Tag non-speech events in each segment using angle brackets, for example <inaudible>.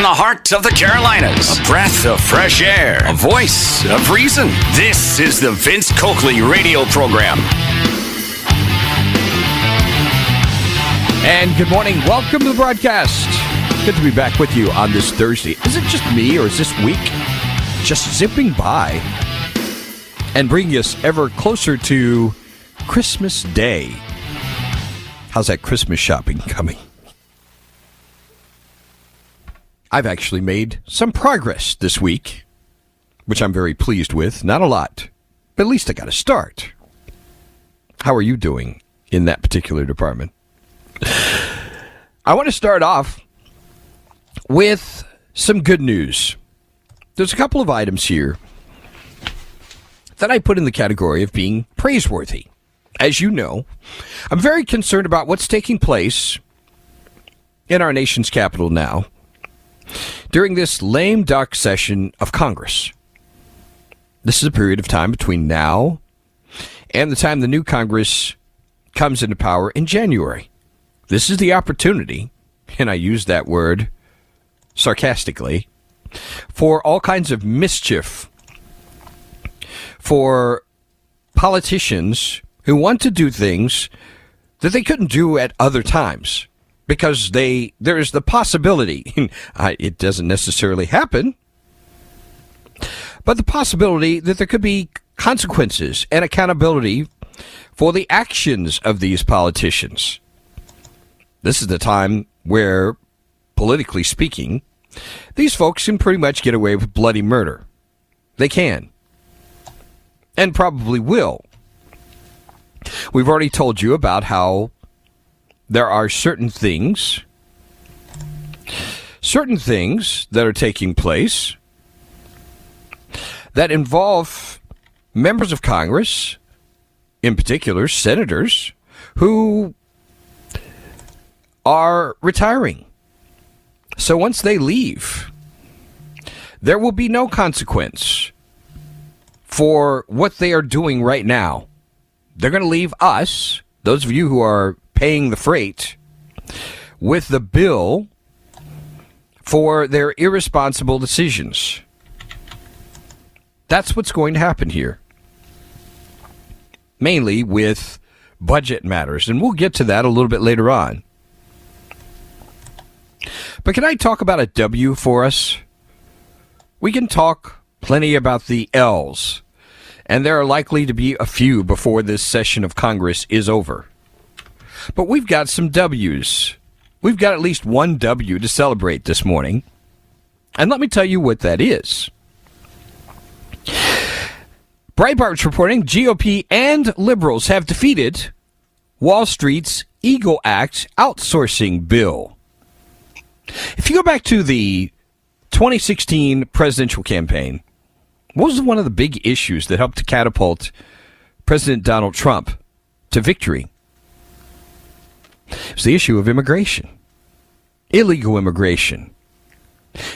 From the heart of the Carolinas, a breath of fresh air, a voice of reason. This is the Vince Coakley radio program. And good morning. Welcome to the broadcast. Good to be back with you on this Thursday. Is it just me or is this week just zipping by and bringing us ever closer to Christmas Day? How's that Christmas shopping coming? I've actually made some progress this week, which I'm very pleased with. Not a lot, but at least I got a start. How are you doing in that particular department? I want to start off with some good news. There's a couple of items here that I put in the category of being praiseworthy. As you know, I'm very concerned about what's taking place in our nation's capital now during this lame duck session of Congress. This is a period of time between now and the time the new Congress comes into power in January. This is the opportunity, and I use that word sarcastically, for all kinds of mischief, for politicians who want to do things that they couldn't do at other times because they there is the possibility <laughs> it doesn't necessarily happen but the possibility that there could be consequences and accountability for the actions of these politicians. This is the time where politically speaking these folks can pretty much get away with bloody murder. They can. And probably will. We've already told you about how there are certain things, certain things that are taking place that involve members of Congress, in particular senators, who are retiring. So once they leave, there will be no consequence for what they are doing right now. They're going to leave us, those of you who are paying the freight with the bill for their irresponsible decisions. That's what's going to happen here. Mainly with budget matters, and we'll get to that a little bit later on. But can I talk about a W for us? We can talk plenty about the L's, and there are likely to be a few before this session of Congress is over. But we've got some W's. We've got at least one W to celebrate this morning. And let me tell you what that is. Breitbart's reporting GOP and liberals have defeated Wall Street's Eagle Act outsourcing bill. If you go back to the 2016 presidential campaign, what was one of the big issues that helped to catapult President Donald Trump to victory? It's the issue of immigration, illegal immigration,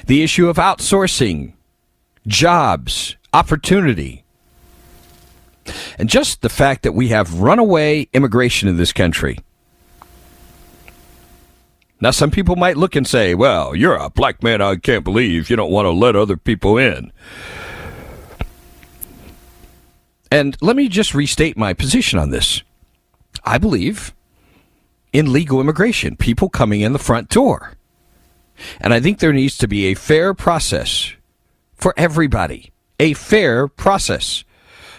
the issue of outsourcing, jobs, opportunity, and just the fact that we have runaway immigration in this country. Now, some people might look and say, well, you're a black man I can't believe you don't want to let other people in. And let me just restate my position on this. I believe in legal immigration, people coming in the front door. And I think there needs to be a fair process for everybody, a fair process.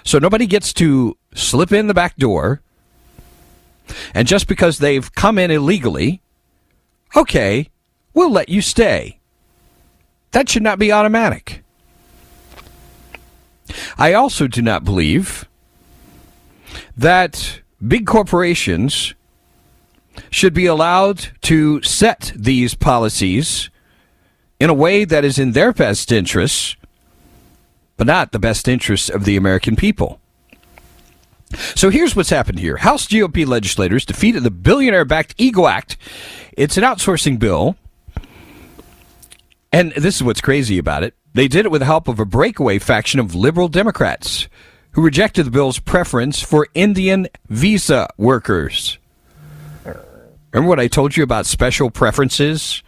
So nobody gets to slip in the back door. And just because they've come in illegally, okay, we'll let you stay. That should not be automatic. I also do not believe that big corporations should be allowed to set these policies in a way that is in their best interests, but not the best interests of the American people. So here's what's happened here House GOP legislators defeated the billionaire backed Eagle Act. It's an outsourcing bill. And this is what's crazy about it. They did it with the help of a breakaway faction of liberal Democrats who rejected the bill's preference for Indian visa workers. Remember what I told you about special preferences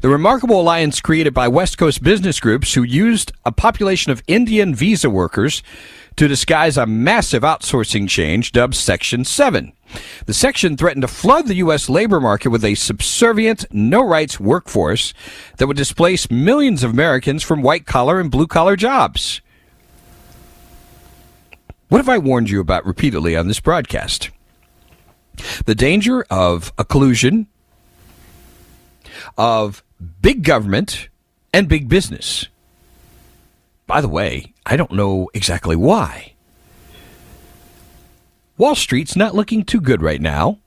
The remarkable alliance created by West Coast business groups who used a population of Indian visa workers to disguise a massive outsourcing change dubbed Section 7. The section threatened to flood the U.S. labor market with a subservient, no rights workforce that would displace millions of Americans from white collar and blue collar jobs. What have I warned you about repeatedly on this broadcast? The danger of a collusion of big government and big business. By the way, I don't know exactly why. Wall Street's not looking too good right now.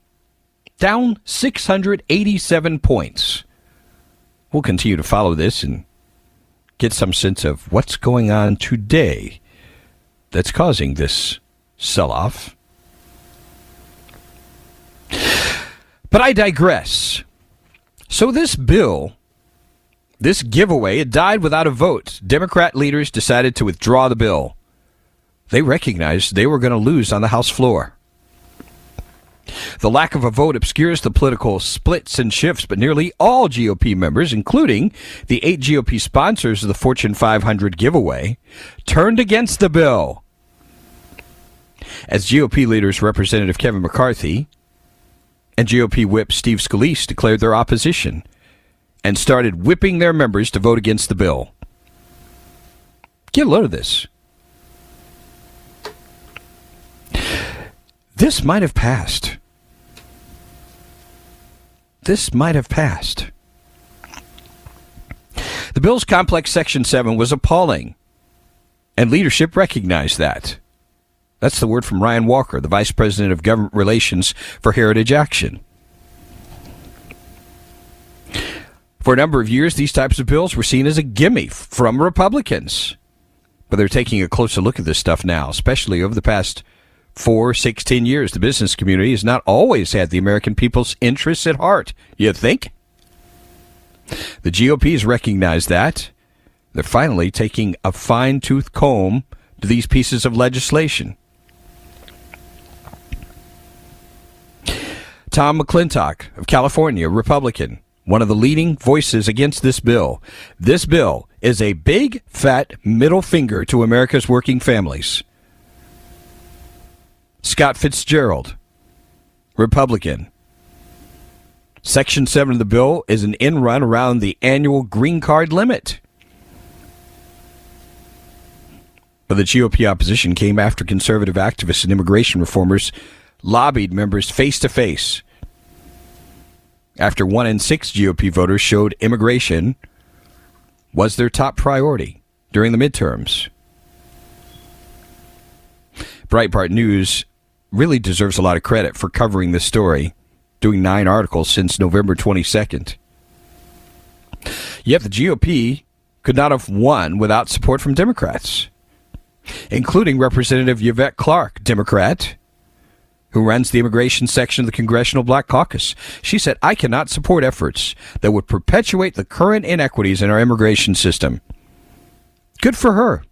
Down 687 points. We'll continue to follow this and get some sense of what's going on today that's causing this sell off. But I digress. So, this bill, this giveaway, it died without a vote. Democrat leaders decided to withdraw the bill. They recognized they were going to lose on the House floor. The lack of a vote obscures the political splits and shifts, but nearly all GOP members, including the eight GOP sponsors of the Fortune 500 giveaway, turned against the bill. As GOP leaders Representative Kevin McCarthy and GOP whip Steve Scalise declared their opposition and started whipping their members to vote against the bill. Get a load of this. This might have passed. This might have passed. The bill's complex Section 7 was appalling, and leadership recognized that. That's the word from Ryan Walker, the Vice President of Government Relations for Heritage Action. For a number of years, these types of bills were seen as a gimme from Republicans. But they're taking a closer look at this stuff now, especially over the past four, 16 years. The business community has not always had the American people's interests at heart. You think? The GOP has recognized that. They're finally taking a fine tooth comb to these pieces of legislation. Tom McClintock of California, Republican, one of the leading voices against this bill. This bill is a big, fat middle finger to America's working families. Scott Fitzgerald, Republican. Section 7 of the bill is an in run around the annual green card limit. But the GOP opposition came after conservative activists and immigration reformers lobbied members face to face after one in six GOP voters showed immigration was their top priority during the midterms. Breitbart News really deserves a lot of credit for covering this story, doing nine articles since November 22nd. Yet the GOP could not have won without support from Democrats, including Representative Yvette Clarke, Democrat, who runs the immigration section of the Congressional Black Caucus. She said, I cannot support efforts that would perpetuate the current inequities in our immigration system. Good for her.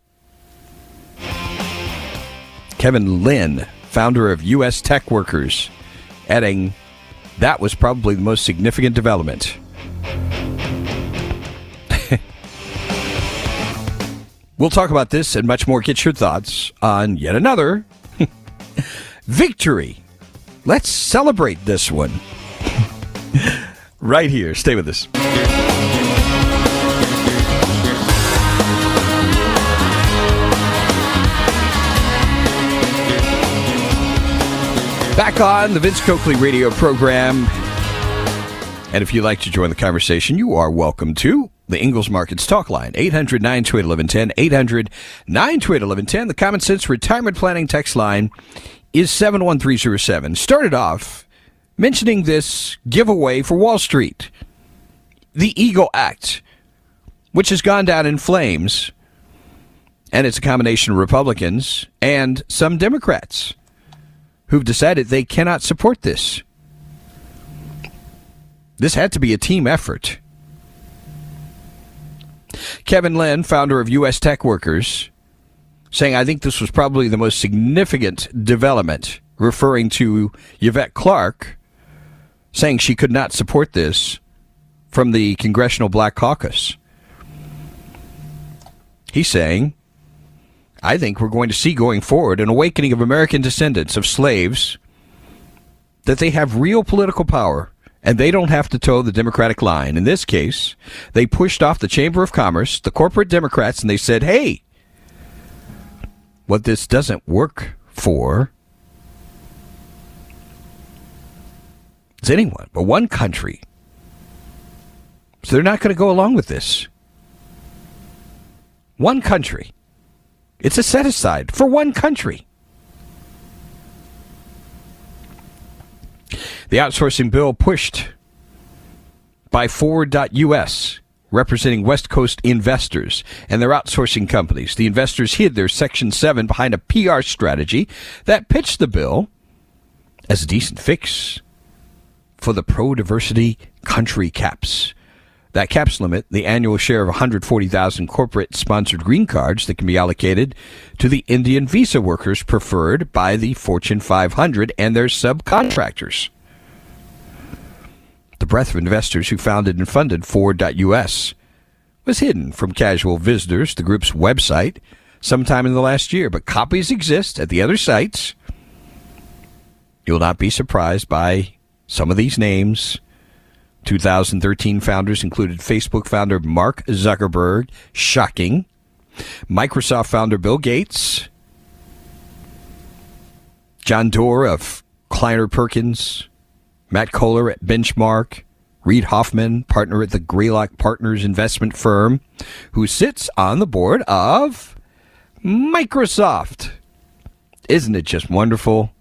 Kevin Lynn, founder of U.S. Tech Workers, adding, that was probably the most significant development. <laughs> we'll talk about this and much more. Get your thoughts on yet another <laughs> victory. Let's celebrate this one. <laughs> right here. Stay with us. Back on the Vince Coakley radio program. And if you'd like to join the conversation, you are welcome to the Ingles Markets Talk Line, 800 928 1110, 800 928 1110, the Common Sense Retirement Planning text line is 71307. Started off mentioning this giveaway for Wall Street, the Eagle Act, which has gone down in flames. And it's a combination of Republicans and some Democrats who've decided they cannot support this. This had to be a team effort. Kevin Lynn, founder of U.S. Tech Workers, saying, I think this was probably the most significant development, referring to Yvette Clarke, saying she could not support this from the Congressional Black Caucus. He's saying, I think we're going to see going forward an awakening of American descendants of slaves that they have real political power and they don't have to toe the Democratic line. In this case, they pushed off the Chamber of Commerce, the corporate Democrats, and they said, hey, what this doesn't work for is anyone but one country. So they're not going to go along with this. One country. It's a set aside for one country. The outsourcing bill pushed by Forward.us, representing West Coast investors and their outsourcing companies. The investors hid their Section 7 behind a PR strategy that pitched the bill as a decent fix for the pro diversity country caps. That caps limit the annual share of 140,000 corporate sponsored green cards that can be allocated to the Indian visa workers preferred by the Fortune 500 and their subcontractors. The breadth of investors who founded and funded Forward.us was hidden from casual visitors to the group's website sometime in the last year, but copies exist at the other sites. You'll not be surprised by some of these names. 2013 founders included Facebook founder Mark Zuckerberg, shocking, Microsoft founder Bill Gates, John Doerr of Kleiner Perkins, Matt Cohler at Benchmark, Reid Hoffman, partner at the Greylock Partners investment firm, who sits on the board of Microsoft. Isn't it just wonderful?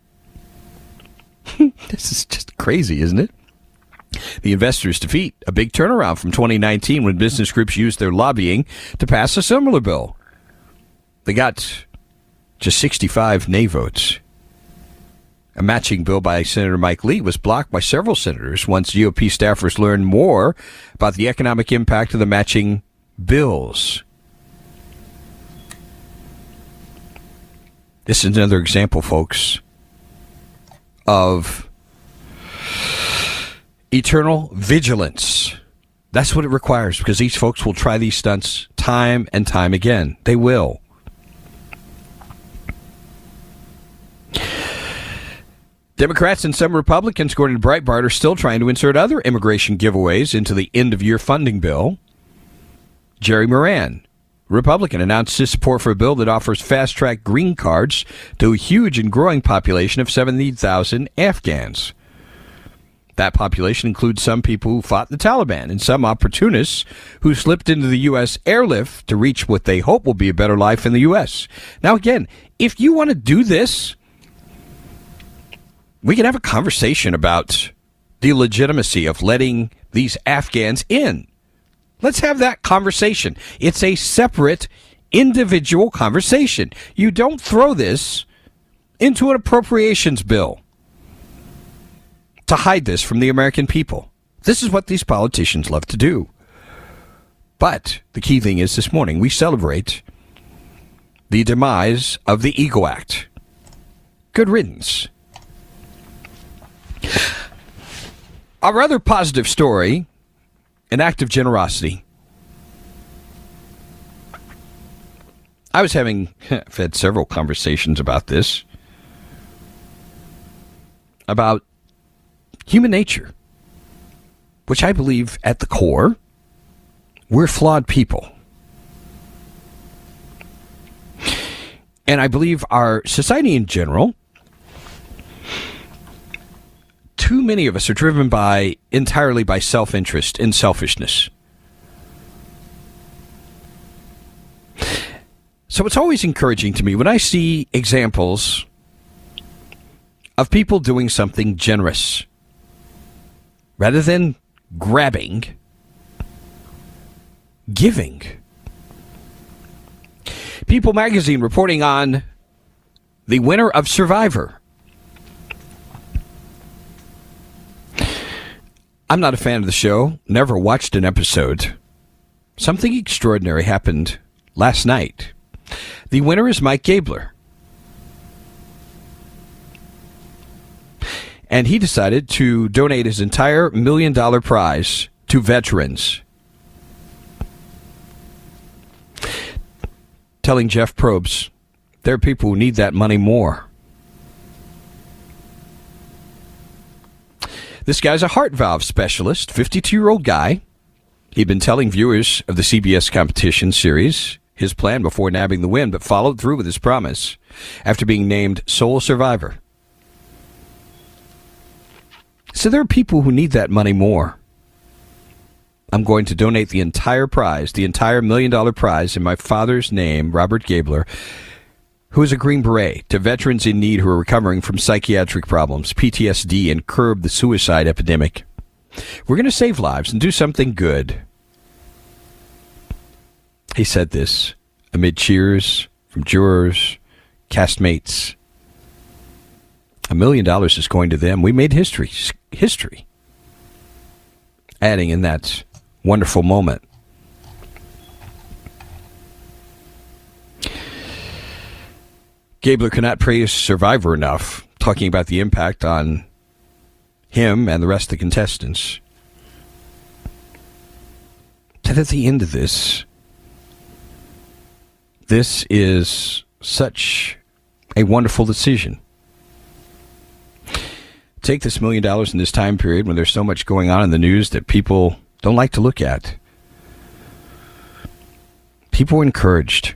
<laughs> this is just crazy, isn't it? The investors' defeat, a big turnaround from 2019 when business groups used their lobbying to pass a similar bill. They got just 65 nay votes. A matching bill by Senator Mike Lee was blocked by several senators once GOP staffers learned more about the economic impact of the matching bills. This is another example, folks, of eternal vigilance. That's what it requires because these folks will try these stunts time and time again. They will. Democrats and some Republicans, according to Breitbart, are still trying to insert other immigration giveaways into the end of year funding bill. Jerry Moran, Republican, announced his support for a bill that offers fast track green cards to a huge and growing population of 70,000 Afghans. That population includes some people who fought the Taliban and some opportunists who slipped into the U.S. airlift to reach what they hope will be a better life in the U.S. Now, again, if you want to do this, we can have a conversation about the legitimacy of letting these Afghans in. Let's have that conversation. It's a separate, individual conversation. You don't throw this into an appropriations bill to hide this from the American people. This is what these politicians love to do. But the key thing is this morning we celebrate the demise of the Eagle Act. Good riddance. A rather positive story, an act of generosity. I was having, <laughs> had several conversations about this, about human nature, which I believe at the core, we're flawed people. And I believe our society in general too many of us are driven by entirely by self interest and selfishness. So it's always encouraging to me when I see examples of people doing something generous rather than grabbing, giving. People magazine reporting on the winner of Survivor I'm not a fan of the show, never watched an episode. Something extraordinary happened last night. The winner is Mike Gabler. And he decided to donate his entire million dollar prize to veterans. Telling Jeff Probst, there are people who need that money more. This guy's a heart valve specialist, 52 year old guy. He'd been telling viewers of the CBS competition series his plan before nabbing the win, but followed through with his promise after being named sole survivor. So there are people who need that money more. I'm going to donate the entire prize, the entire million dollar prize in my father's name, Robert Gabler, who is a Green Beret, to veterans in need who are recovering from psychiatric problems, PTSD, and curb the suicide epidemic. We're going to save lives and do something good. He said this amid cheers from jurors, castmates. A million dollars is going to them. We made history. History. Adding in that wonderful moment. Gabler cannot praise Survivor enough, talking about the impact on him and the rest of the contestants. That at the end of this, this is such a wonderful decision. Take this million dollars in this time period when there's so much going on in the news that people don't like to look at. People are encouraged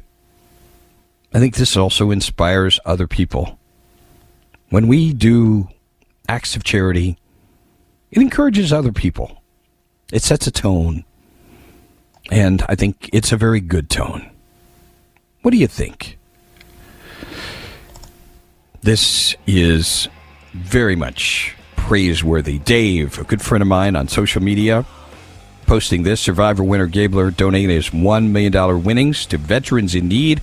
I think this also inspires other people. When we do acts of charity, it encourages other people. It sets a tone. And I think it's a very good tone. What do you think? This is very much praiseworthy. Dave, a good friend of mine on social media, posting this Survivor winner Gabler donating his $1 million winnings to veterans in need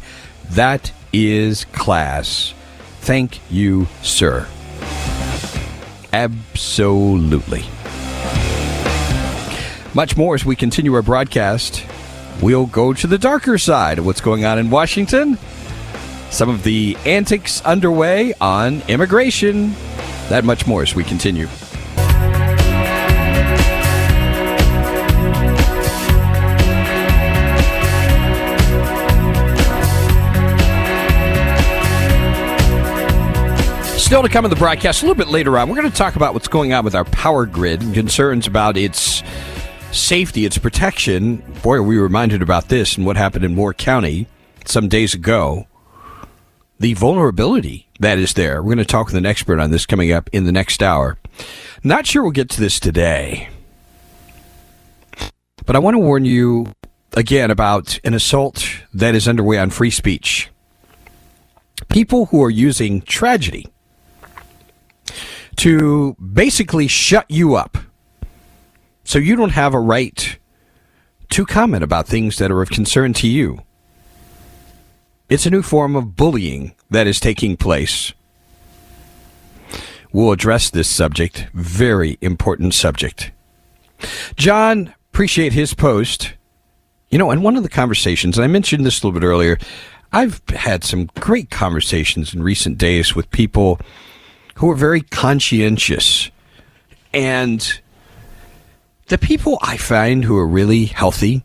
that is class. Thank you, sir. Absolutely. Much more as we continue our broadcast. We'll go to the darker side of what's going on in Washington. Some of the antics underway on immigration. That much more as we continue. Still to come in the broadcast a little bit later on, we're going to talk about what's going on with our power grid and concerns about its safety, its protection. Boy, are we reminded about this and what happened in Moore County some days ago. The vulnerability that is there. We're going to talk with an expert on this coming up in the next hour. Not sure we'll get to this today, but I want to warn you again about an assault that is underway on free speech. People who are using tragedy to basically shut you up. So you don't have a right to comment about things that are of concern to you. It's a new form of bullying that is taking place. We'll address this subject, very important subject. John, appreciate his post. You know, and one of the conversations, and I mentioned this a little bit earlier, I've had some great conversations in recent days with people who are very conscientious. And the people I find who are really healthy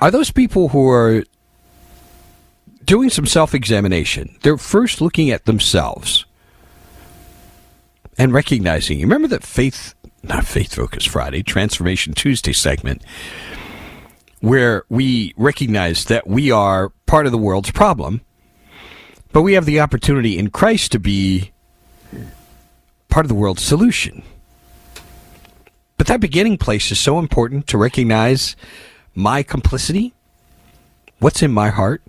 are those people who are doing some self examination. They're first looking at themselves and recognizing. You remember that faith, not Faith Focus Friday, Transformation Tuesday segment, where we recognize that we are part of the world's problem but we have the opportunity in Christ to be part of the world's solution. But that beginning place is so important to recognize my complicity, what's in my heart.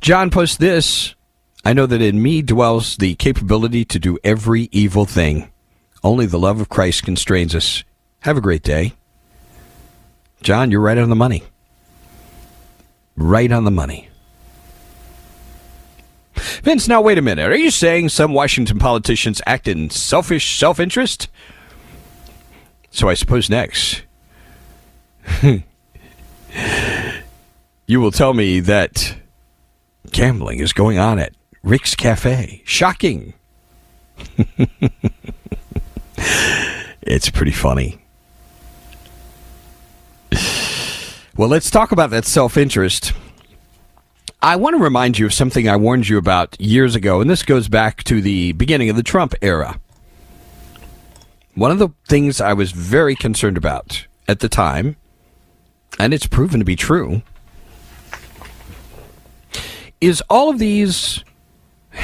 John posts this I know that in me dwells the capability to do every evil thing. Only the love of Christ constrains us. Have a great day. John, you're right on the money. Right on the money. Vince, now wait a minute. Are you saying some Washington politicians act in selfish self interest? So I suppose next. <laughs> you will tell me that gambling is going on at Rick's Cafe. Shocking. <laughs> It's pretty funny. Well, let's talk about that self interest. I want to remind you of something I warned you about years ago, and this goes back to the beginning of the Trump era. One of the things I was very concerned about at the time, and it's proven to be true, is all of these.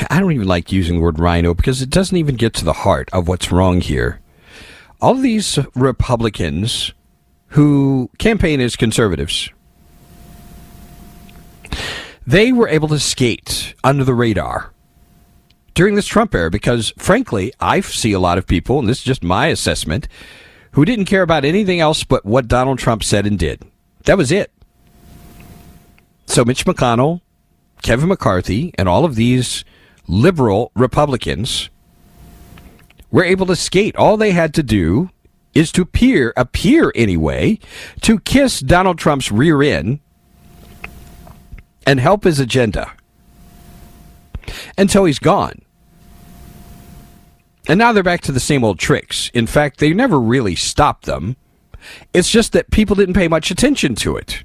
I don't even like using the word rhino because it doesn't even get to the heart of what's wrong here. All these Republicans who campaign as conservatives they were able to skate under the radar during this Trump era because, frankly, I see a lot of people, and this is just my assessment, who didn't care about anything else but what Donald Trump said and did. That was it. So Mitch McConnell, Kevin McCarthy, and all of these liberal Republicans were able to skate. All they had to do is to appear, appear anyway, to kiss Donald Trump's rear end and help his agenda until he's gone. And now they're back to the same old tricks. In fact, they never really stopped them. It's just that people didn't pay much attention to it.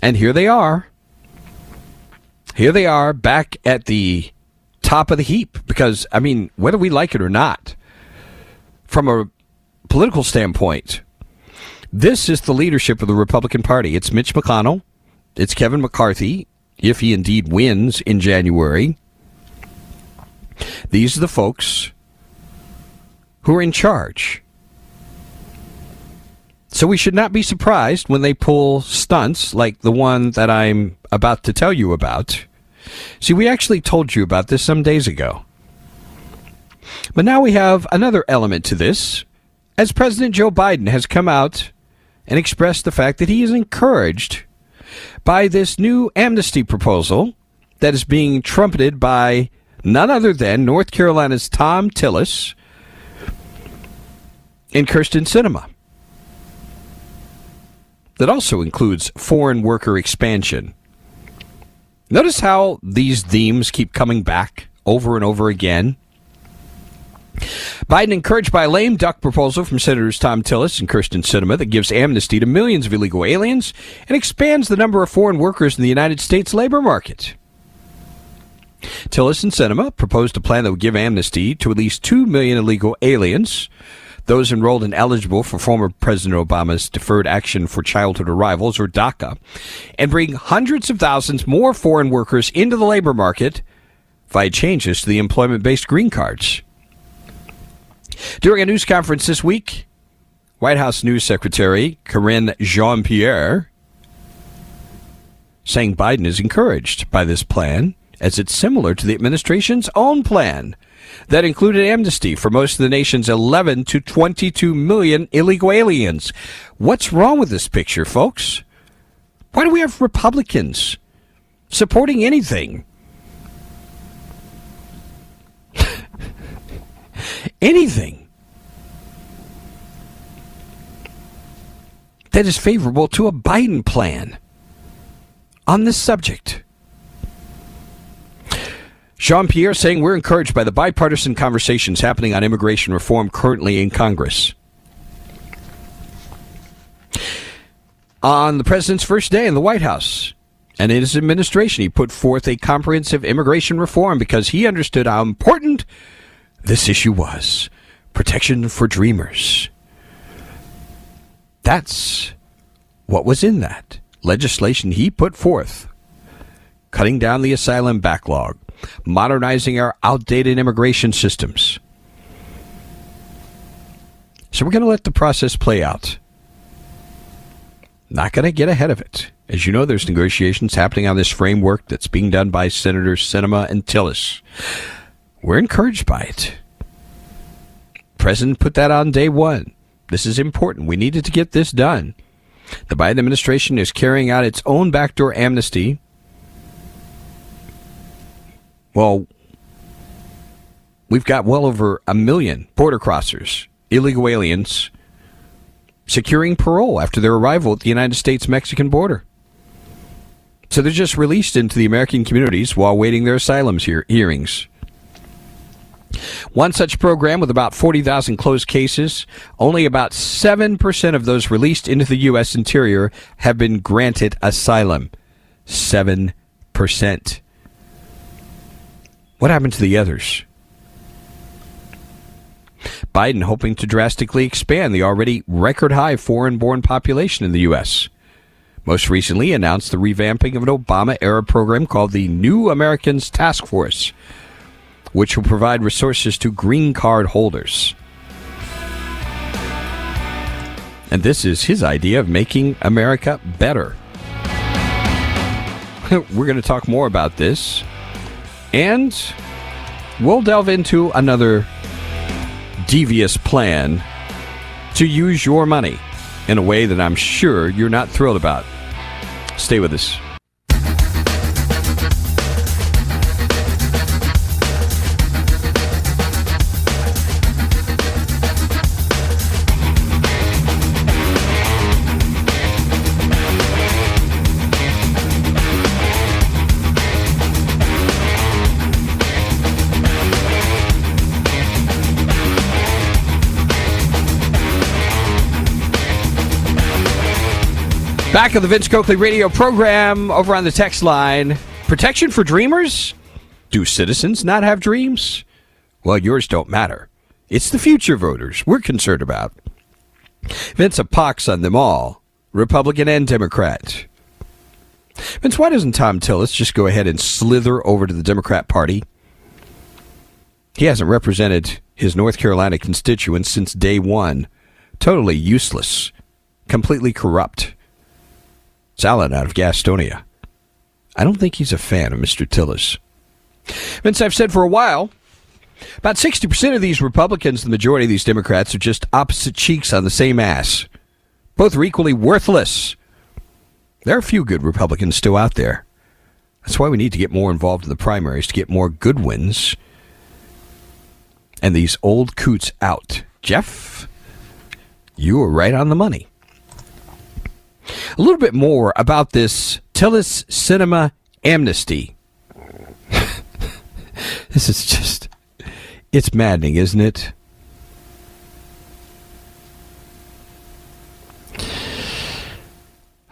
And here they are. Here they are back at the top of the heap. Because, I mean, whether we like it or not, from a political standpoint, this is the leadership of the Republican Party. It's Mitch McConnell it's Kevin McCarthy, if he indeed wins in January. These are the folks who are in charge. So we should not be surprised when they pull stunts like the one that I'm about to tell you about. See, we actually told you about this some days ago. But now we have another element to this, as President Joe Biden has come out and expressed the fact that he is encouraged by this new amnesty proposal that is being trumpeted by none other than North Carolina's Thom Tillis and Kyrsten Sinema. That also includes foreign worker expansion. Notice how these themes keep coming back over and over again. Biden encouraged by a lame duck proposal from Senators Thom Tillis and Kyrsten Sinema that gives amnesty to millions of illegal aliens and expands the number of foreign workers in the United States labor market. Tillis and Sinema proposed a plan that would give amnesty to at least 2 million illegal aliens, those enrolled and eligible for former President Obama's Deferred Action for Childhood Arrivals, or DACA, and bring hundreds of thousands more foreign workers into the labor market via changes to the employment based green cards. During a news conference this week, White House News Secretary Karine Jean Pierre saying Biden is encouraged by this plan as it's similar to the administration's own plan that included amnesty for most of the nation's 11 to 22 million illegal aliens. What's wrong with this picture, folks? Why do we have Republicans supporting anything anything that is favorable to a Biden plan on this subject. Jean Pierre saying we're encouraged by the bipartisan conversations happening on immigration reform currently in Congress. On the president's first day in the White House and in his administration, he put forth a comprehensive immigration reform because he understood how important this issue was protection for dreamers. That's what was in that legislation he put forth. Cutting down the asylum backlog, modernizing our outdated immigration systems. So we're going to let the process play out. Not going to get ahead of it. As you know, there's negotiations happening on this framework that's being done by Senators Sinema and Tillis. We're encouraged by it. President put that on day one. This is important. We needed to get this done. The Biden administration is carrying out its own backdoor amnesty. Well, we've got well over a million border crossers, illegal aliens, securing parole after their arrival at the United States Mexican border. So they're just released into the American communities while waiting their asylum hearings. One such program with about 40,000 closed cases, only about 7% of those released into the U.S. interior have been granted asylum. 7%. What happened to the others? Biden hoping to drastically expand the already record high foreign born population in the U.S. Most recently announced the revamping of an Obama era program called the New Americans Task Force, which will provide resources to green card holders. And this is his idea of making America better. <laughs> We're going to talk more about this. And we'll delve into another devious plan to use your money in a way that I'm sure you're not thrilled about. Stay with us. Back of the Vince Coakley radio program over on the text line. Protection for dreamers? Do citizens not have dreams? Well, yours don't matter. It's the future voters we're concerned about. Vince, a pox on them all, Republican and Democrat. Vince, why doesn't Thom Tillis just go ahead and slither over to the Democrat Party? He hasn't represented his North Carolina constituents since day one. Totally useless, completely corrupt. Alan out of Gastonia. I don't think he's a fan of Mr. Tillis. Vince, I've said for a while, about 60% of these Republicans, the majority of these Democrats, are just opposite cheeks on the same ass. Both are equally worthless. There are a few good Republicans still out there. That's why we need to get more involved in the primaries to get more good wins. And these old coots out. Jeff, you were right on the money a little bit more about this Tillis Sinema amnesty. <laughs> this is just, it's maddening, isn't it?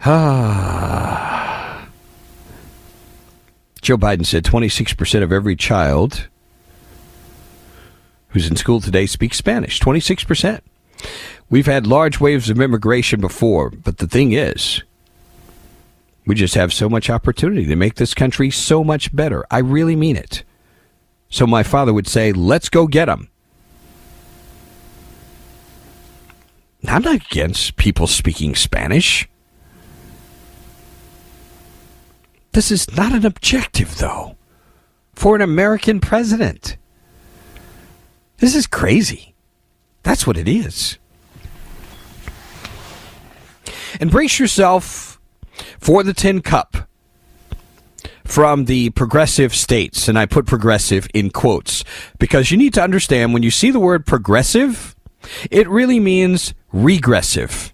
Ah. <sighs> Joe Biden said 26% of every child who's in school today speaks Spanish. 26%. We've had large waves of immigration before, but the thing is, we just have so much opportunity to make this country so much better. I really mean it. So my father would say, let's go get them. I'm not against people speaking Spanish. This is not an objective, though, for an American president. This is crazy. That's what it is. And brace yourself for the Tin Cup from the progressive states. And I put progressive in quotes because you need to understand when you see the word progressive, it really means regressive.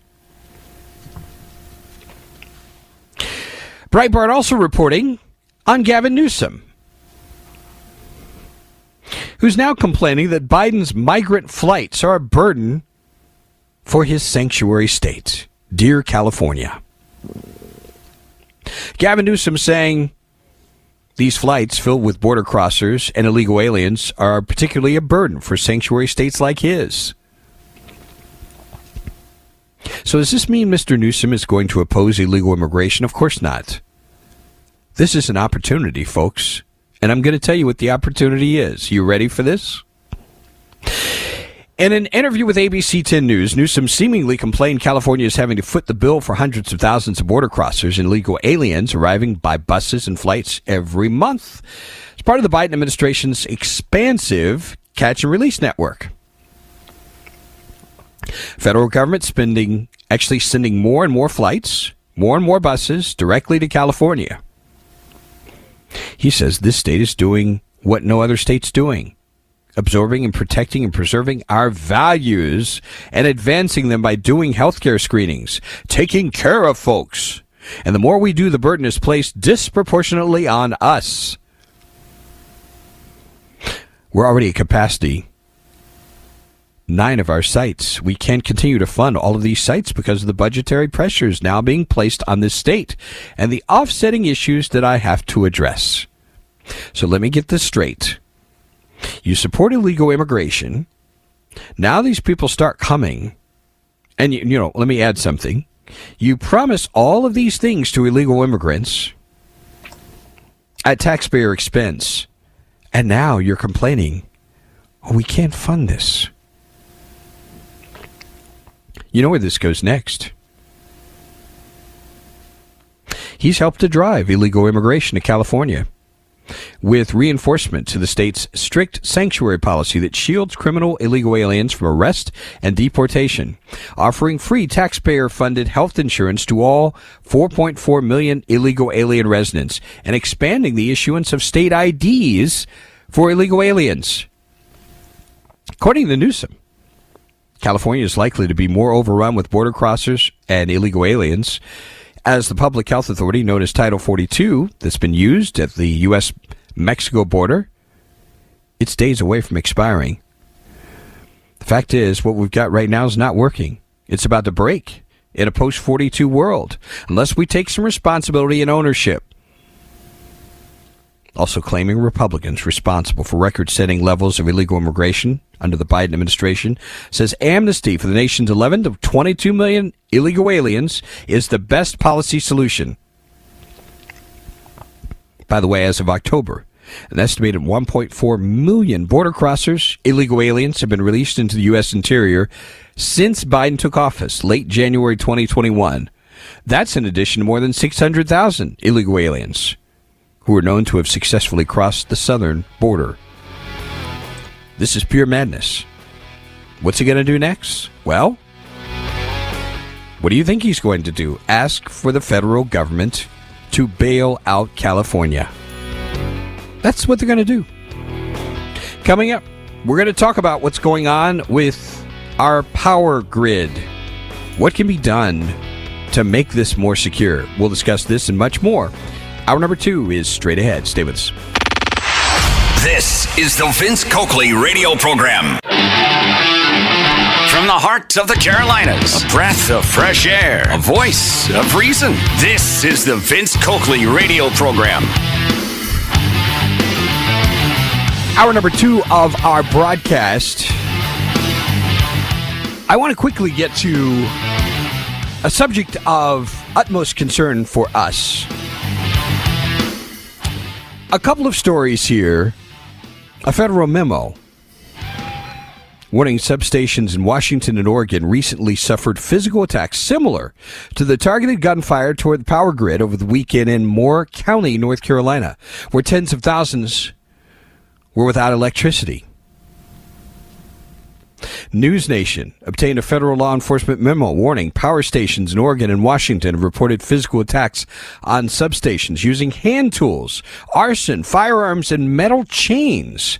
Breitbart also reporting on Gavin Newsom, who's now complaining that Biden's migrant flights are a burden for his sanctuary state. Dear California. Gavin Newsom saying these flights filled with border crossers and illegal aliens are particularly a burden for sanctuary states like his. So, does this mean Mr. Newsom is going to oppose illegal immigration? Of course not. This is an opportunity, folks. And I'm going to tell you what the opportunity is. You ready for this? In an interview with ABC 10 News, Newsom seemingly complained California is having to foot the bill for hundreds of thousands of border crossers and illegal aliens arriving by buses and flights every month. It's part of the Biden administration's expansive catch and release network. Federal government spending actually sending more and more flights, more and more buses directly to California. He says this state is doing what no other state's doing absorbing and protecting and preserving our values and advancing them by doing healthcare screenings, taking care of folks. And the more we do, the burden is placed disproportionately on us. We're already at capacity. Nine of our sites. We can't continue to fund all of these sites because of the budgetary pressures now being placed on this state and the offsetting issues that I have to address. So let me get this straight. You support illegal immigration. Now these people start coming. And, you, you know, let me add something. You promise all of these things to illegal immigrants at taxpayer expense. And now you're complaining, oh, we can't fund this. You know where this goes next. He's helped to drive illegal immigration to California with reinforcement to the state's strict sanctuary policy that shields criminal illegal aliens from arrest and deportation, offering free taxpayer funded health insurance to all 4.4 million illegal alien residents, and expanding the issuance of state IDs for illegal aliens. According to Newsom, California is likely to be more overrun with border crossers and illegal aliens as the public health authority known as Title 42 that's been used at the U.S. Mexico border, it's days away from expiring. The fact is, what we've got right now is not working. It's about to break in a post 42 world unless we take some responsibility and ownership. Also claiming Republicans responsible for record setting levels of illegal immigration under the Biden administration says amnesty for the nation's 11 to 22 million illegal aliens is the best policy solution. By the way, as of October, an estimated 1.4 million border crossers, illegal aliens, have been released into the U.S. interior since Biden took office late January 2021. That's in addition to more than 600,000 illegal aliens who are known to have successfully crossed the southern border. This is pure madness. What's he going to do next? Well, what do you think he's going to do? Ask for the federal government to bail out California. That's what they're going to do. Coming up, we're going to talk about what's going on with our power grid. What can be done to make this more secure? We'll discuss this and much more. Hour number two is straight ahead. Stay with us. This is the Vince Coakley radio program. From the heart of the Carolinas, a breath of fresh air, a voice of reason. This is the Vince Coakley radio program. Hour number two of our broadcast. I want to quickly get to a subject of utmost concern for us. A couple of stories here. A federal memo warning substations in Washington and Oregon recently suffered physical attacks similar to the targeted gunfire toward the power grid over the weekend in Moore County, North Carolina, where tens of thousands were without electricity. News Nation obtained a federal law enforcement memo warning power stations in Oregon and Washington have reported physical attacks on substations using hand tools, arson, firearms, and metal chains,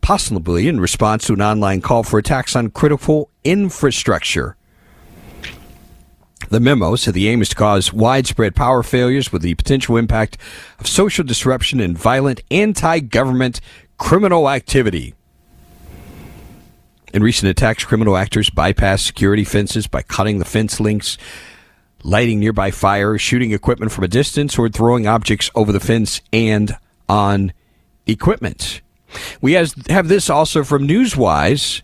possibly in response to an online call for attacks on critical infrastructure. The memo said the aim is to cause widespread power failures with the potential impact of social disruption and violent anti government criminal activity. In recent attacks, criminal actors bypass security fences by cutting the fence links, lighting nearby fires, shooting equipment from a distance, or throwing objects over the fence and on equipment. We have this also from Newswise.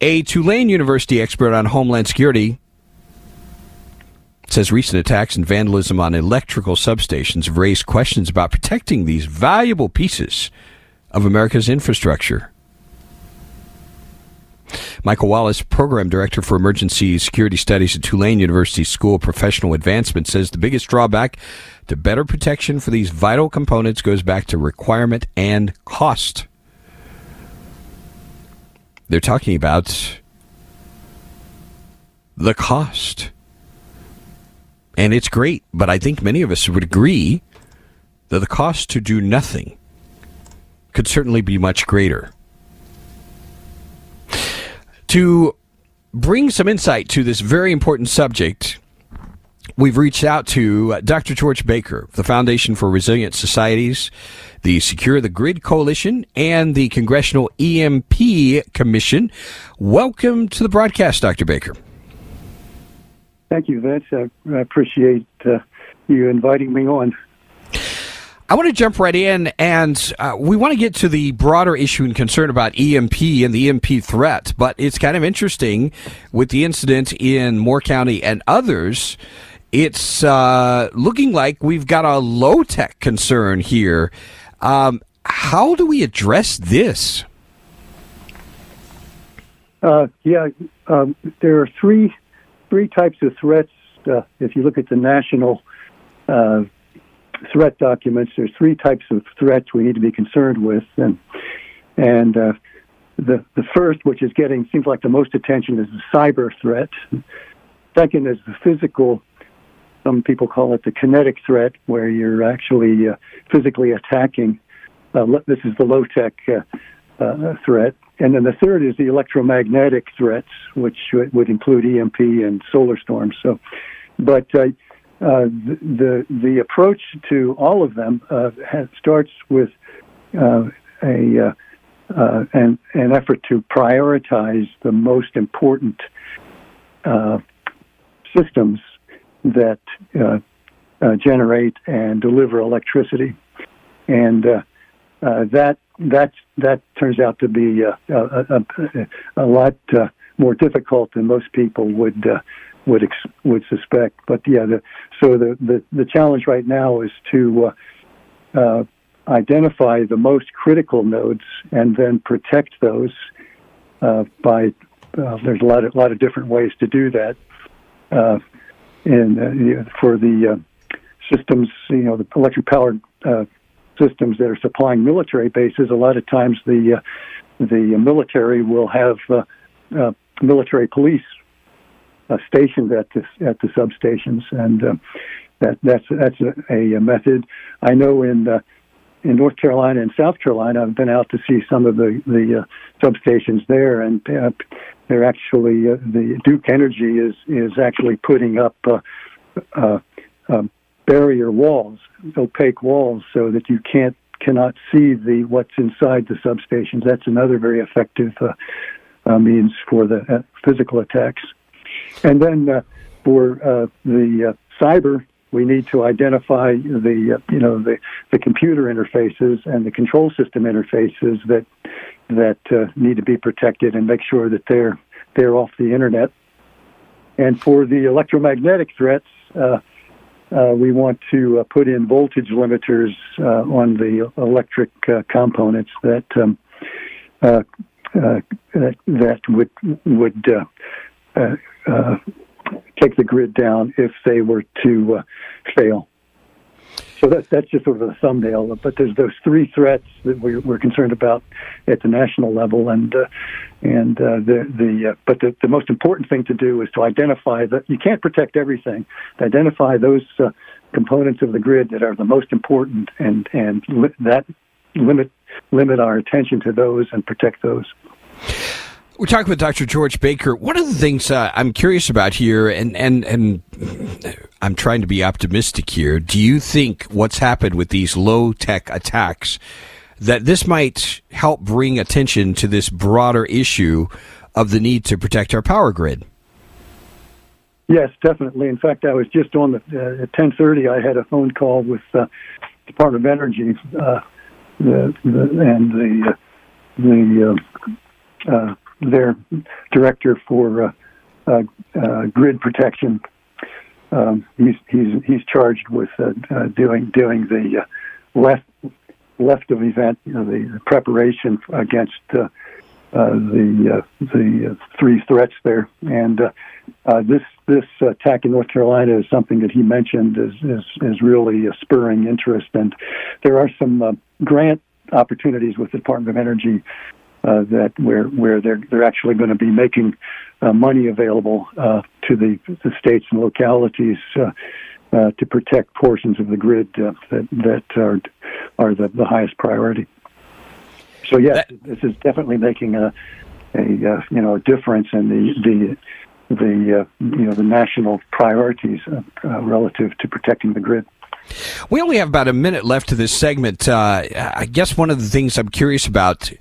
A Tulane University expert on Homeland Security says recent attacks and vandalism on electrical substations have raised questions about protecting these valuable pieces of America's infrastructure. Michael Wallace, Program Director for Emergency Security Studies at Tulane University School of Professional Advancement, says the biggest drawback to better protection for these vital components goes back to requirement and cost. They're talking about the cost. And it's great, but I think many of us would agree that the cost to do nothing could certainly be much greater. To bring some insight to this very important subject, we've reached out to uh, Dr. George Baker, the Foundation for Resilient Societies, the Secure the Grid Coalition, and the Congressional EMP Commission. Welcome to the broadcast, Dr. Baker. Thank you, Vince. I appreciate uh, you inviting me on. I want to jump right in, and uh, we want to get to the broader issue and concern about EMP and the EMP threat. But it's kind of interesting with the incident in Moore County and others. It's uh, looking like we've got a low tech concern here. Um, how do we address this? Uh, yeah, um, there are three three types of threats. Uh, if you look at the national uh, threat documents, there's three types of threats we need to be concerned with, and and uh, the the first, which is getting seems like the most attention, is the cyber threat. Second is the physical. Some people call it the kinetic threat, where you're actually uh, physically attacking. Uh, this is the low tech uh, uh, threat, and then the third is the electromagnetic threats, which would include EMP and solar storms. So, but uh, uh, the the approach to all of them uh, has, starts with uh, a uh, uh, an an effort to prioritize the most important systems that generate and deliver electricity, and that that that turns out to be a, a, a, a lot more difficult than most people would would ex- would suspect. But yeah, the, so the, the the challenge right now is to uh, uh, identify the most critical nodes and then protect those uh, by. Uh, there's a lot of lot of different ways to do that. Uh, and uh, for the systems, you know, the electric powered systems that are supplying military bases, a lot of times the the military will have military police uh, stationed at the at the substations, and uh, that that's that's a, a, method. I know in uh, in North Carolina and South Carolina, I've been out to see some of the the uh, substations there, and uh, they're actually uh, the Duke Energy is is actually putting up barrier walls, opaque walls, so that you can't cannot see the what's inside the substations. That's another very effective uh, uh, means for the uh, physical attacks. And then uh, for uh, the uh, cyber, we need to identify the you know the the computer interfaces and the control system interfaces that that need to be protected and make sure that they're they're off the internet. And for the electromagnetic threats, uh, uh, we want to uh, put in voltage limiters on the electric components that um, that would would uh, take the grid down if they were to uh, fail. So that, that's just sort of a thumbnail. But there's those three threats that we're, we're concerned about at the national level, and uh, and uh, the the uh, but the, the most important thing to do is to identify that you can't protect everything. To identify those uh, components of the grid that are the most important, and and li- that limit limit our attention to those and protect those. We're talking with Dr. George Baker. One of the things uh, I'm curious about here, and, and, and I'm trying to be optimistic here. Do you think what's happened with these low tech attacks, that this might help bring attention to this broader issue of the need to protect our power grid? Yes, definitely. In fact, I was just on the uh, at 10:30. I had a phone call with uh, Department of Energy, uh, the, the, and the uh, the uh, their director for uh, uh, uh, grid protection. Um, he's he's he's charged with uh, uh, doing doing the left left of event, you know, the, preparation against the the three threats there, and this this attack in North Carolina is something that he mentioned is is, is really spurring interest, and there are some grant opportunities with the Department of Energy uh, that where where they're they're actually going to be making uh, money available uh, to the, the states and localities uh, uh, to protect portions of the grid uh, that that are are the, the highest priority. So yes, that, this is definitely making a a you know a difference in the the the you know the national priorities relative to protecting the grid. We only have about a minute left to this segment. Uh, I guess one of the things I'm curious about,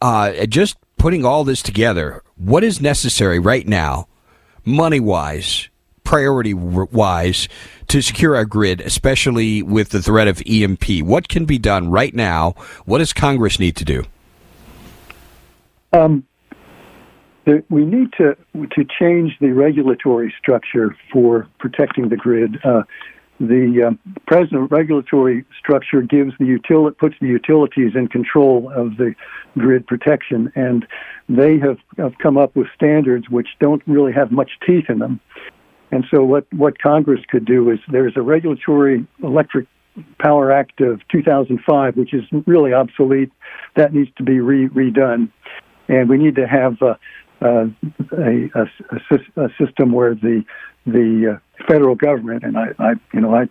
uh, just putting all this together, what is necessary right now, money wise, priority wise, to secure our grid, especially with the threat of EMP? What can be done right now? What does Congress need to do? Um, we need to to change the regulatory structure for protecting the grid. Uh, the um, present regulatory structure gives the util- puts the utilities in control of the grid protection, and they have, have come up with standards which don't really have much teeth in them. And so, what what Congress could do is there's a regulatory electric Power Act of 2005, which is really obsolete. That needs to be re- redone, and we need to have uh, uh, a, a, a, system where the the uh, federal government and I, I you know I,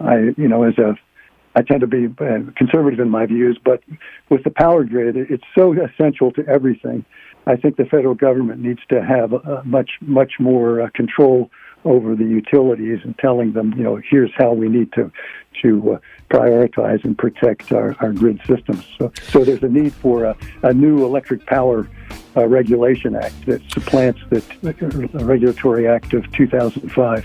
I, you know as a I tend to be uh, conservative in my views, but with the power grid, it's so essential to everything. I think the federal government needs to have uh, much much more uh, control over the utilities and telling them, you know, here's how we need to to uh, prioritize and protect our, our grid systems. So, so there's a need for a, a new electric power uh, regulation act that supplants the uh, Regulatory Act of 2005.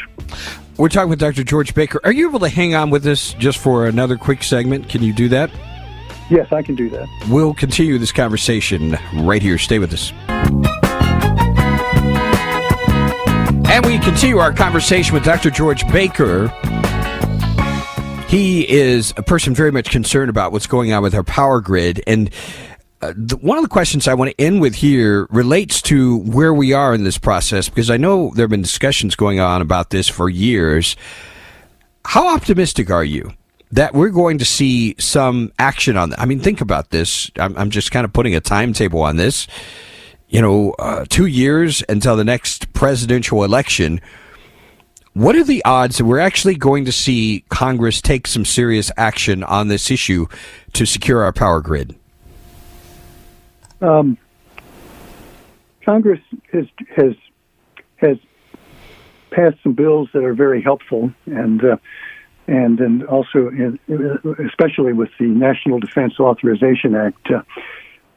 We're talking with Dr. George Baker. Are you able to hang on with us just for another quick segment? Can you do that? Yes, I can do that. We'll continue this conversation right here. Stay with us. And we continue our conversation with Dr. George Baker. He is a person very much concerned about what's going on with our power grid. And uh, the, one of the questions I want to end with here relates to where we are in this process, because I know there have been discussions going on about this for years. How optimistic are you that we're going to see some action on that? I mean, think about this. I'm, I'm just kind of putting a timetable on this you know, uh, two years until the next presidential election. What are the odds that we're actually going to see Congress take some serious action on this issue to secure our power grid? Um, Congress has has has passed some bills that are very helpful, and uh, and and also in, especially with the National Defense Authorization Act. Uh,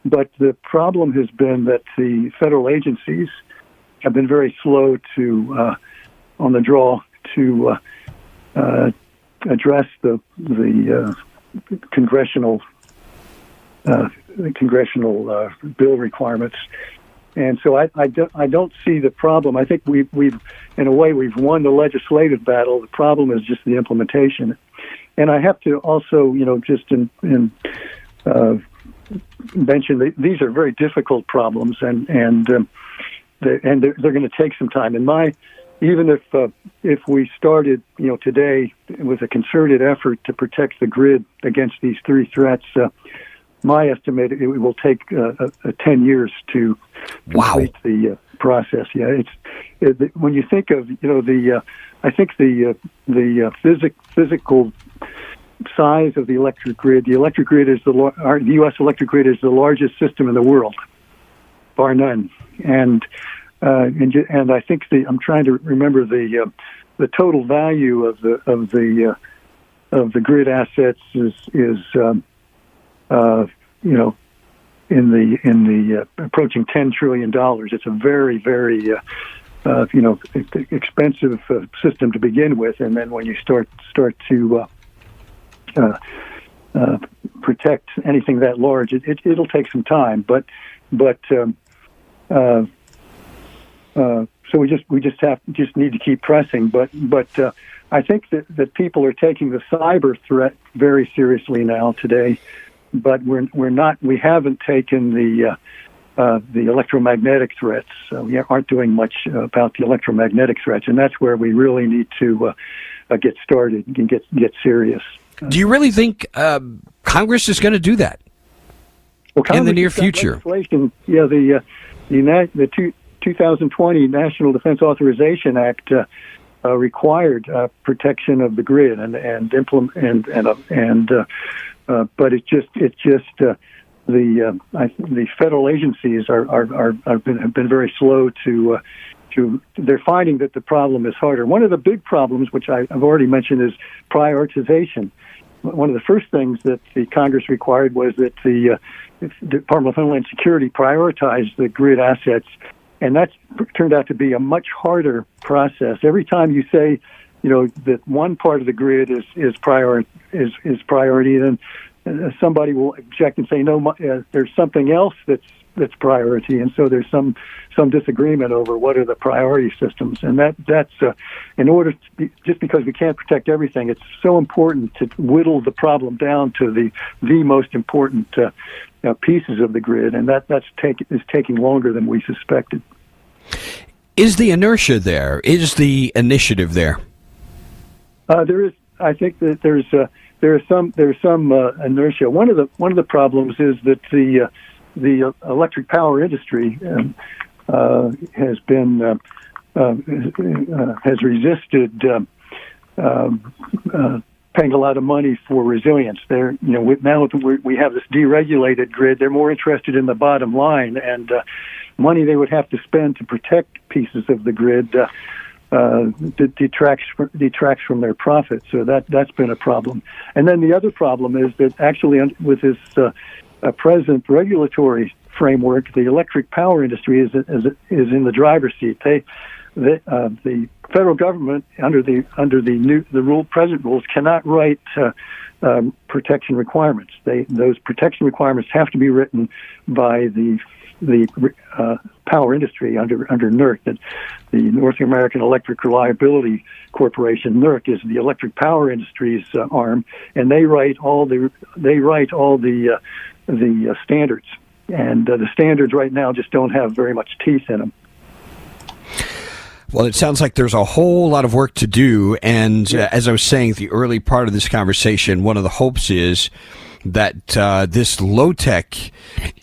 but the problem has been that the federal agencies have been very slow to, uh, on the draw, to uh, uh, address the the uh, congressional uh, congressional uh, bill requirements. And so I, I, do, I don't see the problem. I think we've, we've, in a way, we've won the legislative battle. The problem is just the implementation. And I have to also, you know, just in, in mentioned that these are very difficult problems, and and um, they, and they're, they're going to take some time. And my even if uh, if we started, you know, today with a concerted effort to protect the grid against these three threats, uh, my estimate it will take uh, uh, ten years to complete wow. the uh, process. Yeah, it's it, when you think of you know the uh, I think the uh, the uh, physic, physical size of the electric grid, the electric grid is the our, the U.S. electric grid is the largest system in the world, bar none. And uh, and and I think the I'm trying to remember the uh, the total value of the of the uh, of the grid assets is is um, uh, you know in the in the uh, approaching ten trillion dollars. It's a very very uh, you know expensive system to begin with, and then when you start start to uh, uh, protect anything that large. It, it, will take some time, but but um, uh, uh, so we just we just have just need to keep pressing. But but uh, I think that that people are taking the cyber threat very seriously now today, but we're we're not we haven't taken the uh, uh, the electromagnetic threats. We aren't doing much about the electromagnetic threats, and that's where we really need to uh, uh, get started and get get serious. Do you really think uh, Congress is going to do that well, in the near future? Yeah, the uh, the, the two, 2020 National Defense Authorization Act uh, uh, required uh, protection of the grid and and implement and and uh, and uh, uh, but it just it just uh, the uh, I, the federal agencies are are, are, been, have been very slow to uh, to they're finding that the problem is harder. One of the big problems, which I, have already mentioned, is prioritization. One of the first things that the Congress required was that the uh, Department of Homeland Security prioritize the grid assets, and that's turned out to be a much harder process. Every time you say, you know, that one part of the grid is is prior is is priority, then uh, somebody will object and say, no, uh, there's something else that's that's priority, and so there's some some disagreement over what are the priority systems, and that that's uh, in order to be, just because we can't protect everything, it's so important to whittle the problem down to the the most important uh, uh, pieces of the grid, and that that's take, is taking longer than we suspected. Is the inertia there? Is the initiative there? Uh, there is. I think that there's uh, there's some there's some uh, inertia. One of the one of the problems is that the uh, the electric power industry um, uh, has been uh, uh, uh has resisted um, um, uh, paying a lot of money for resilience. They're you know now we have this deregulated grid. They're more interested in the bottom line and uh, money they would have to spend to protect pieces of the grid. Uh, detracts detracts from their profit. So that that's been a problem. And then the other problem is that actually with this uh, present regulatory framework, the electric power industry is is, is in the driver's seat. They, they uh, the federal government under the under the new the rule present rules cannot write uh, um, protection requirements. They those protection requirements have to be written by the the uh, power industry under under NERC. That the North American Electric Reliability Corporation, NERC, is the electric power industry's uh, arm, and they write all the they write all the uh, the uh, standards, and uh, the standards right now just don't have very much teeth in them. Well, it sounds like there's a whole lot of work to do. And uh, as I was saying, at the early part of this conversation, one of the hopes is that uh, this low tech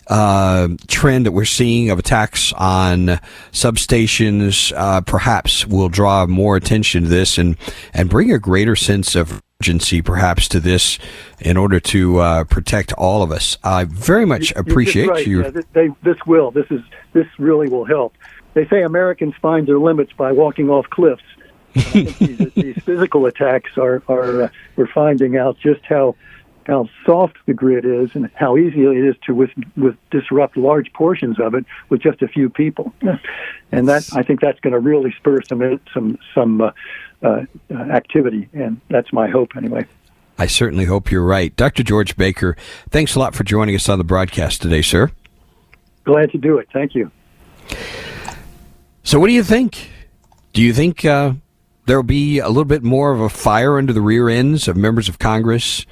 uh, trend that we're seeing of attacks on substations uh, perhaps will draw more attention to this and, and bring a greater sense of urgency perhaps to this in order to uh, protect all of us. I very much appreciate right. your. Yeah, they, this will. This is this really will help. They say Americans find their limits by walking off cliffs. these, <laughs> these, physical attacks are are uh, we're finding out just how how soft the grid is and how easy it is to with, with disrupt large portions of it with just a few people. And that I think that's going to really spur some some some uh, uh, activity, and that's my hope anyway. I certainly hope you're right. Dr. George Baker, thanks a lot for joining us on the broadcast today, sir. Glad to do it. Thank you. So, what do you think? Do you think uh, there will be a little bit more of a fire under the rear ends of members of Congress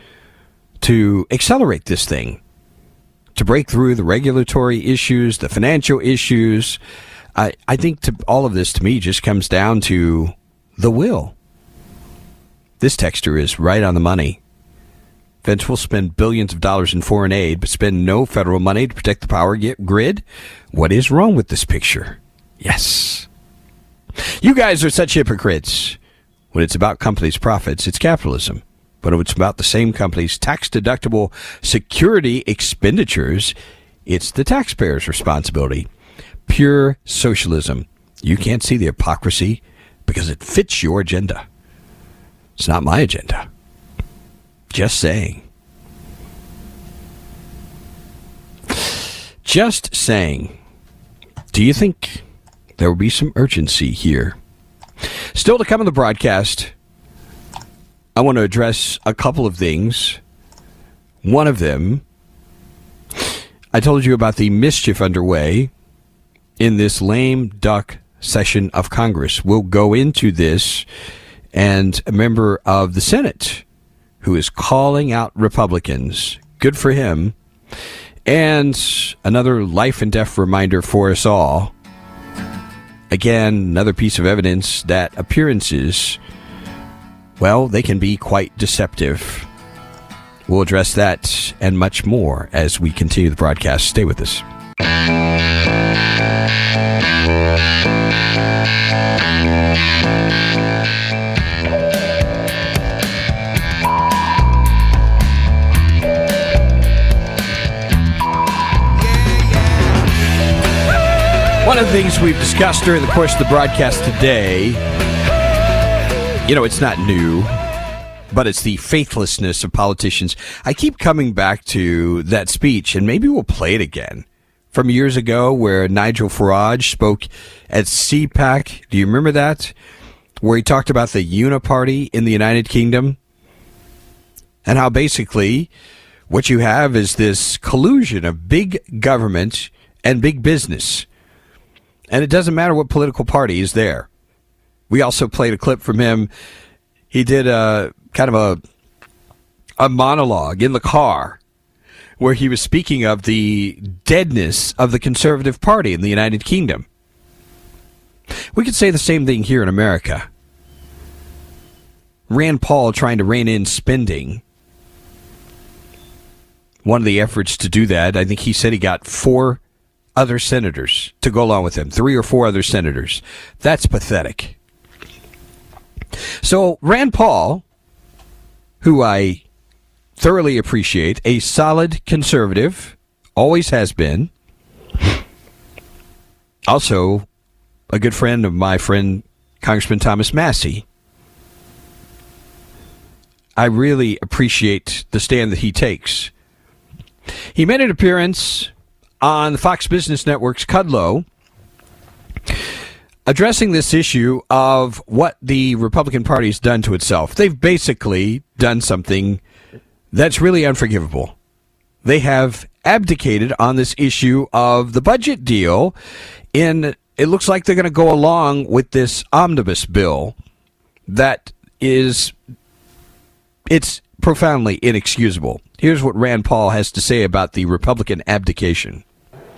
to accelerate this thing, to break through the regulatory issues, the financial issues? I, I think to, all of this to me just comes down to the will. This texture is right on the money. Vince will spend billions of dollars in foreign aid, but spend no federal money to protect the power grid? What is wrong with this picture? Yes. You guys are such hypocrites. When it's about companies' profits, it's capitalism. But it's about the same company's tax deductible security expenditures, it's the taxpayer's responsibility. Pure socialism. You can't see the hypocrisy because it fits your agenda. It's not my agenda. Just saying. Just saying. Do you think there will be some urgency here? Still to come in the broadcast, I want to address a couple of things. One of them, I told you about the mischief underway in this lame duck session of Congress. We'll go into this, and a member of the Senate who is calling out Republicans. Good for him. And another life and death reminder for us all. Again, another piece of evidence that appearances, well, they can be quite deceptive. We'll address that and much more as we continue the broadcast. Stay with us. One of the things we've discussed during the course of the broadcast today, you know, it's not new, but it's the faithlessness of politicians. I keep coming back to that speech, and maybe we'll play it again from years ago where Nigel Farage spoke at CPAC. Do you remember that? Where he talked about the uniparty in the United Kingdom and how basically what you have is this collusion of big government and big business and it doesn't matter what political party is there. We also played a clip from him. He did a kind of a a monologue in the car where he was speaking of the deadness of the Conservative Party in the United Kingdom. We could say the same thing here in America. Rand Paul trying to rein in spending. One of the efforts to do that, I think he said he got four other senators to go along with him, three or four other senators. That's pathetic. So, Rand Paul, who I thoroughly appreciate, a solid conservative, always has been, also a good friend of my friend Congressman Thomas Massie. I really appreciate the stand that he takes. He made an appearance on Fox Business Network's Kudlow addressing this issue of what the Republican Party's done to itself. They've basically done something that's really unforgivable. They have abdicated on this issue of the budget deal in it looks like they're going to go along with this omnibus bill that is it's profoundly inexcusable. Here's what Rand Paul has to say about the Republican abdication.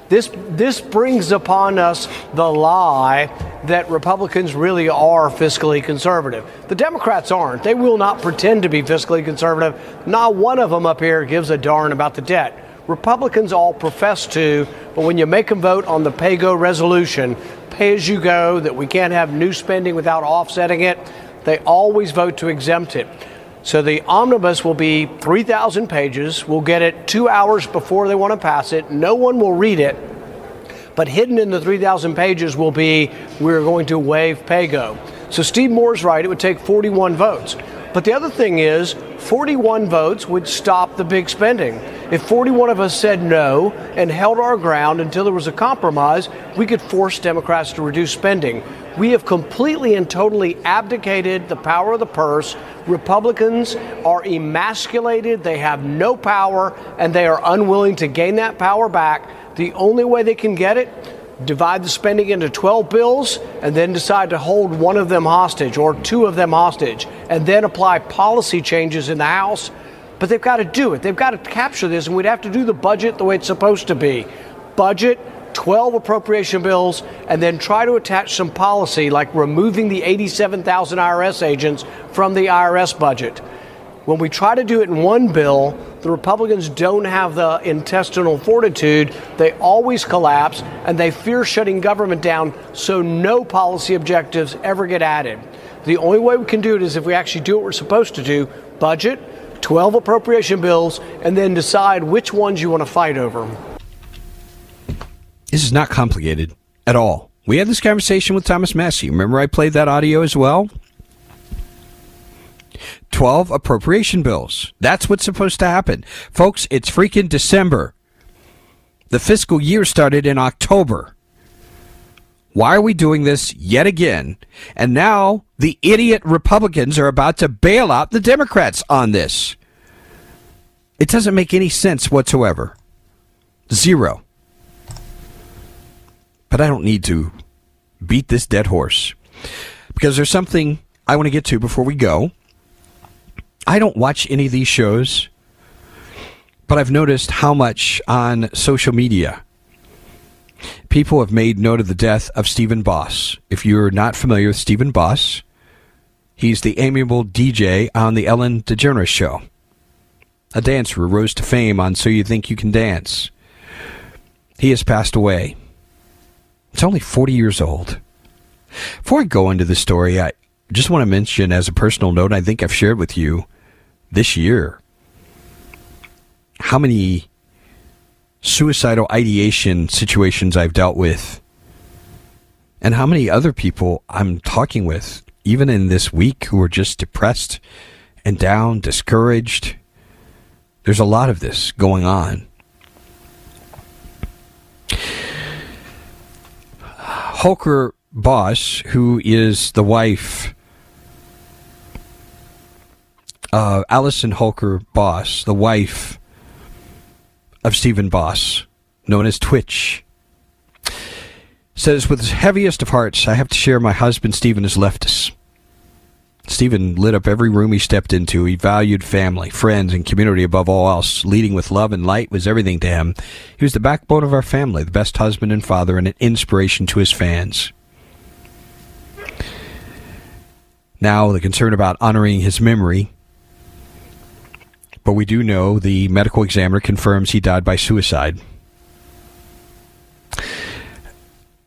This, this brings upon us the lie that Republicans really are fiscally conservative. The Democrats aren't. They will not pretend to be fiscally conservative. Not one of them up here gives a darn about the debt. Republicans all profess to, but when you make them vote on the PAYGO resolution, pay as you go, that we can't have new spending without offsetting it, they always vote to exempt it. So the omnibus will be 3,000 pages. We'll get it two hours before they want to pass it. No one will read it. But hidden in the 3,000 pages will be we're going to waive PAYGO. So Steve Moore's right. It would take 41 votes. But the other thing is, 41 votes would stop the big spending. If 41 of us said no and held our ground until there was a compromise, we could force Democrats to reduce spending. We have completely and totally abdicated the power of the purse. Republicans are emasculated, they have no power, and they are unwilling to gain that power back. The only way they can get it divide the spending into 12 bills and then decide to hold one of them hostage or two of them hostage and then apply policy changes in the House. But they've got to do it. They've got to capture this, and we'd have to do the budget the way it's supposed to be. Budget, 12 appropriation bills, and then try to attach some policy like removing the 87,000 IRS agents from the IRS budget. When we try to do it in one bill, the Republicans don't have the intestinal fortitude. They always collapse and they fear shutting government down, so no policy objectives ever get added. The only way we can do it is if we actually do what we're supposed to do budget, 12 appropriation bills, and then decide which ones you want to fight over. This is not complicated at all. We had this conversation with Thomas Massie. Remember, I played that audio as well? 12 appropriation bills. That's what's supposed to happen. Folks, it's freaking December. The fiscal year started in October. Why are we doing this yet again? And now the idiot Republicans are about to bail out the Democrats on this. It doesn't make any sense whatsoever. Zero. But I don't need to beat this dead horse because there's something I want to get to before we go. I don't watch any of these shows, but I've noticed how much on social media people have made note of the death of Stephen Boss. If you're not familiar with Stephen Boss, he's the amiable DJ on the Ellen DeGeneres show. A dancer who rose to fame on So You Think You Can Dance. He has passed away. It's only 40 years old. Before I go into the story, I just want to mention as a personal note, I think I've shared with you this year how many suicidal ideation situations I've dealt with and how many other people I'm talking with, even in this week, who are just depressed and down, discouraged. There's a lot of this going on. Holker Boss, who is the wife, uh, Allison Holker Boss, the wife of Stephen Boss, known as Twitch, says, With the heaviest of hearts, I have to share my husband Stephen has left us. Stephen lit up every room he stepped into. He valued family, friends, and community above all else. Leading with love and light was everything to him. He was the backbone of our family, the best husband and father, and an inspiration to his fans. Now, the concern about honoring his memory. But we do know the medical examiner confirms he died by suicide.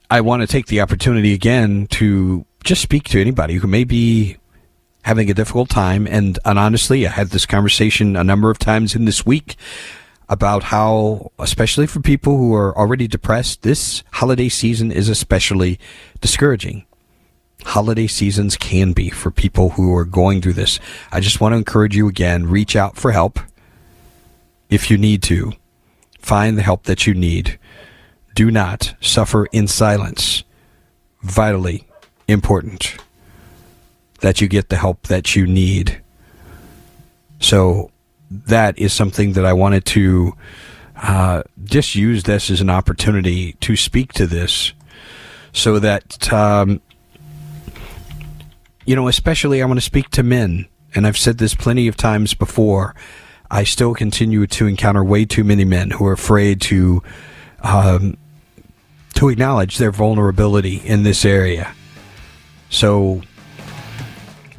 I want to take the opportunity again to just speak to anybody who may be having a difficult time. And, and honestly, I had this conversation a number of times in this week about how, especially for people who are already depressed, this holiday season is especially discouraging. Holiday seasons can be for people who are going through this. I just want to encourage you again, reach out for help if you need to. Find the help that you need. Do not suffer in silence. Vitally important that you get the help that you need. So that is something that I wanted to uh, just use this as an opportunity to speak to this so that, um, you know, especially I want to speak to men. And I've said this plenty of times before. I still continue to encounter way too many men who are afraid to um, to acknowledge their vulnerability in this area. So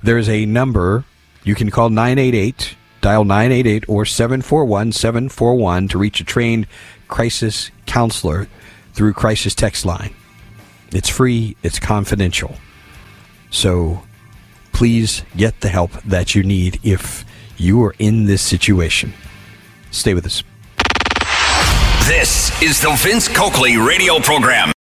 there's a number you can call 988, dial 988 or 741 741 to reach a trained crisis counselor through Crisis Text Line. It's free, it's confidential. So please get the help that you need if you are in this situation. Stay with us. This is the Vince Coakley radio program.